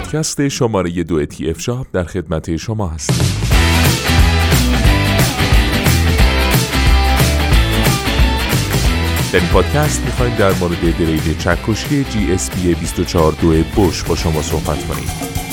پادکست شماره دو تی اف شاپ در خدمت شما هستیم. در این پادکست می‌خوایم در مورد دریل چکشی GSP 242 بوش با شما صحبت کنیم.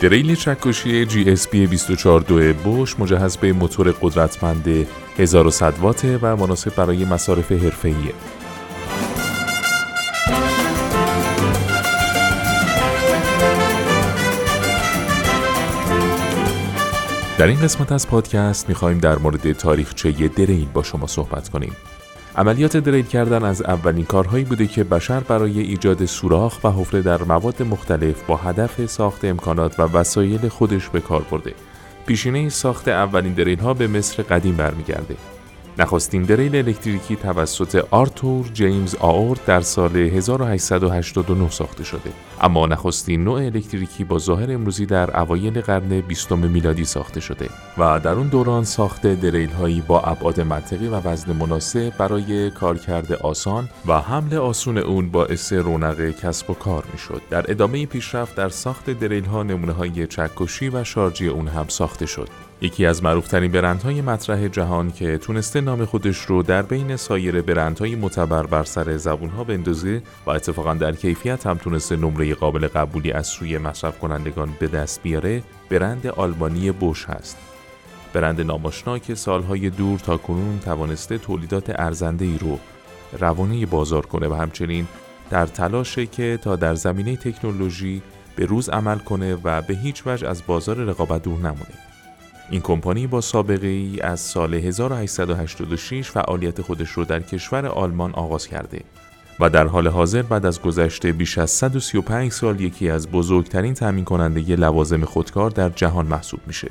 دریل چکشی GSP 242 بوش مجهز به موتور قدرتمند 1100 واته و مناسب برای مصارف حرفه‌ایه. در این قسمت از پادکست می‌خواهیم در مورد تاریخچه دریل با شما صحبت کنیم. عملیات دریل کردن از اولین کارهایی بوده که بشر برای ایجاد سوراخ و حفره در مواد مختلف با هدف ساخت امکانات و وسایل خودش به کار برده. پیشینه ساخت اولین دریل ها به مصر قدیم برمیگرده. نخستین دریل الکتریکی توسط آرتور جیمز آورد در سال 1889 ساخته شده. اما نخستین نوع الکتریکی با ظاهر امروزی در اوایل قرن بیستم میلادی ساخته شده و در اون دوران ساخت دریل هایی با ابعاد منطقی و وزن مناسب برای کارکرد آسان و حمل آسون اون باعث رونق کسب و کار می‌شد. در ادامه پیشرفت در ساخت دریل ها نمونه های چکشی و شارژی اون هم ساخته شد. یکی از معروفترین برندهای مطرح جهان که تونسته نام خودش رو در بین سایر برندهای معتبر بر سر زبونها بندازه و اتفاقا در کیفیت هم تونسته نمره قابل قبولی از سوی مصرف کنندگان به دست بیاره برند آلمانی بوش هست. برند ناماشنا که سالهای دور تا کنون توانسته تولیدات ارزنده ای رو روانه بازار کنه و همچنین در تلاشه که تا در زمینه تکنولوژی به روز عمل کنه و به هیچ وجه از بازار رقابت دور نمونه. این کمپانی با سابقه ای از سال 1886 فعالیت خودش رو در کشور آلمان آغاز کرده و در حال حاضر بعد از گذشته بیش از 135 سال یکی از بزرگترین تامین کننده لوازم خودکار در جهان محسوب میشه.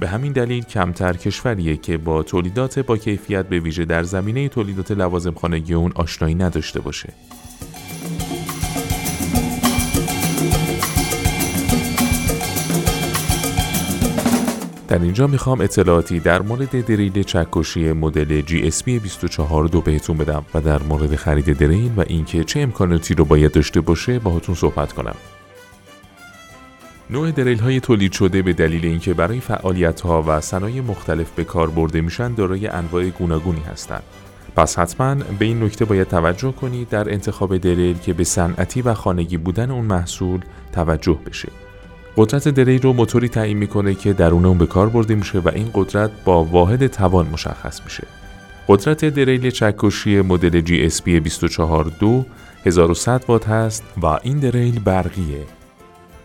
به همین دلیل کمتر کشوریه که با تولیدات با کیفیت به ویژه در زمینه تولیدات لوازم خانگی اون آشنایی نداشته باشه. در اینجا می‌خوام اطلاعاتی در مورد دریل چکشی مدل GSP 242 بهتون بدم و در مورد خرید دریل و اینکه چه امکاناتی رو باید داشته باشه باهاتون صحبت کنم. نوع دریل های تولید شده به دلیل اینکه برای فعالیت ها و صنایع مختلف به کار برده میشن دارای انواع گوناگونی هستند. پس حتما به این نکته باید توجه کنید در انتخاب دریل که به صنعتی و خانگی بودن اون محصول توجه بشه. قدرت دریل رو موتوری تعیین می‌کنه که درون اون به کار برده میشه و این قدرت با واحد توان مشخص میشه. قدرت دریل چکشی مدل GSP 242 1100 وات هست و این دریل برقیه.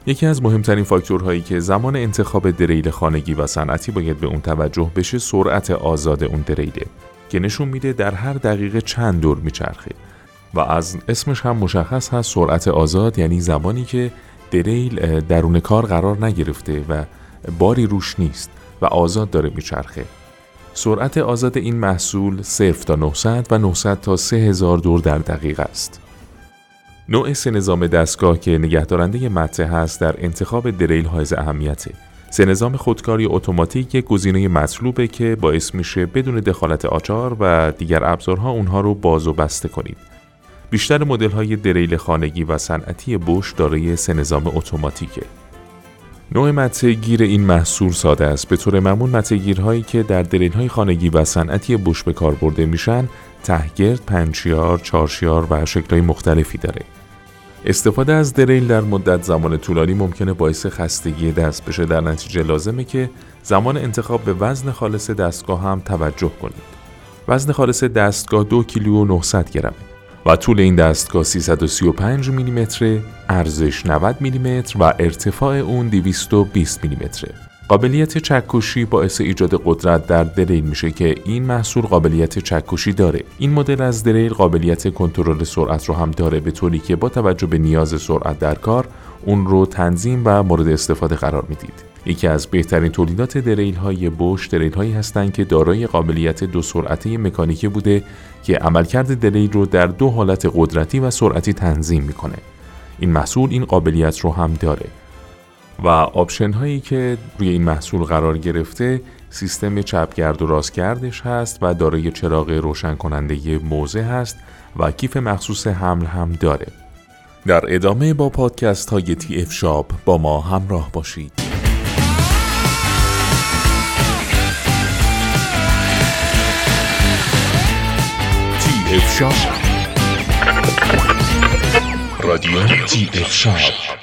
یکی از مهمترین فاکتورهایی که زمان انتخاب دریل خانگی و صنعتی باید به اون توجه بشه سرعت آزاد اون دریله که نشون میده در هر دقیقه چند دور میچرخه و از اسمش هم مشخص هست سرعت آزاد یعنی زمانی که دریل درون کار قرار نگرفته و باری روش نیست و آزاد داره میچرخه سرعت آزاد این محصول 0 تا 900 و 900 تا 3000 دور در دقیقه است. نوع سه نظام دستگاه که نگهدارنده مته هست در انتخاب دریل حائز اهمیته. نظام خودکاری اتوماتیک یک گزینه مطلوبه که باعث میشه بدون دخالت آچار و دیگر ابزارها اونها رو باز و بسته کنید. بیشتر مدل های دریل خانگی و صنعتی بوش دارای سه نظام اتوماتیکه. نوع مته گیر این محصول ساده است. به طور معمول مته گیرهایی که در دریل های خانگی و صنعتی بوش به کار برده میشن، تهگرد، پنچیار، چارشیار و شکلهای مختلفی داره. استفاده از دریل در مدت زمان طولانی ممکنه باعث خستگی دست بشه در نتیجه لازمه که زمان انتخاب به وزن خالص دستگاه هم توجه کنید. وزن خالص دستگاه دو کیلو و 900 گرمه. و طول این دستگاه 335 میلیمتر، ارزش 90 میلیمتر و ارتفاع اون 220 میلیمتره. قابلیت چکشی باعث ایجاد قدرت در دریل میشه که این محصول قابلیت چکشی داره این مدل از دریل قابلیت کنترل سرعت رو هم داره به طوری که با توجه به نیاز سرعت در کار اون رو تنظیم و مورد استفاده قرار می‌دید یکی از بهترین تولیدات دریل های بوش دریل هایی هستند که دارای قابلیت دو سرعته مکانیکی بوده که عملکرد دریل رو در دو حالت قدرتی و سرعتی تنظیم می‌کنه. این محصول این قابلیت رو هم داره. و option هایی که روی این محصول قرار گرفته سیستم چپگرد و راستگردش هست و دارای چراغ روشن کننده موضع هست و کیف مخصوص حمل هم داره. در ادامه با پادکست های تی اف شاپ با ما همراه باشید. تی اف شاب رادیو تی اف شاب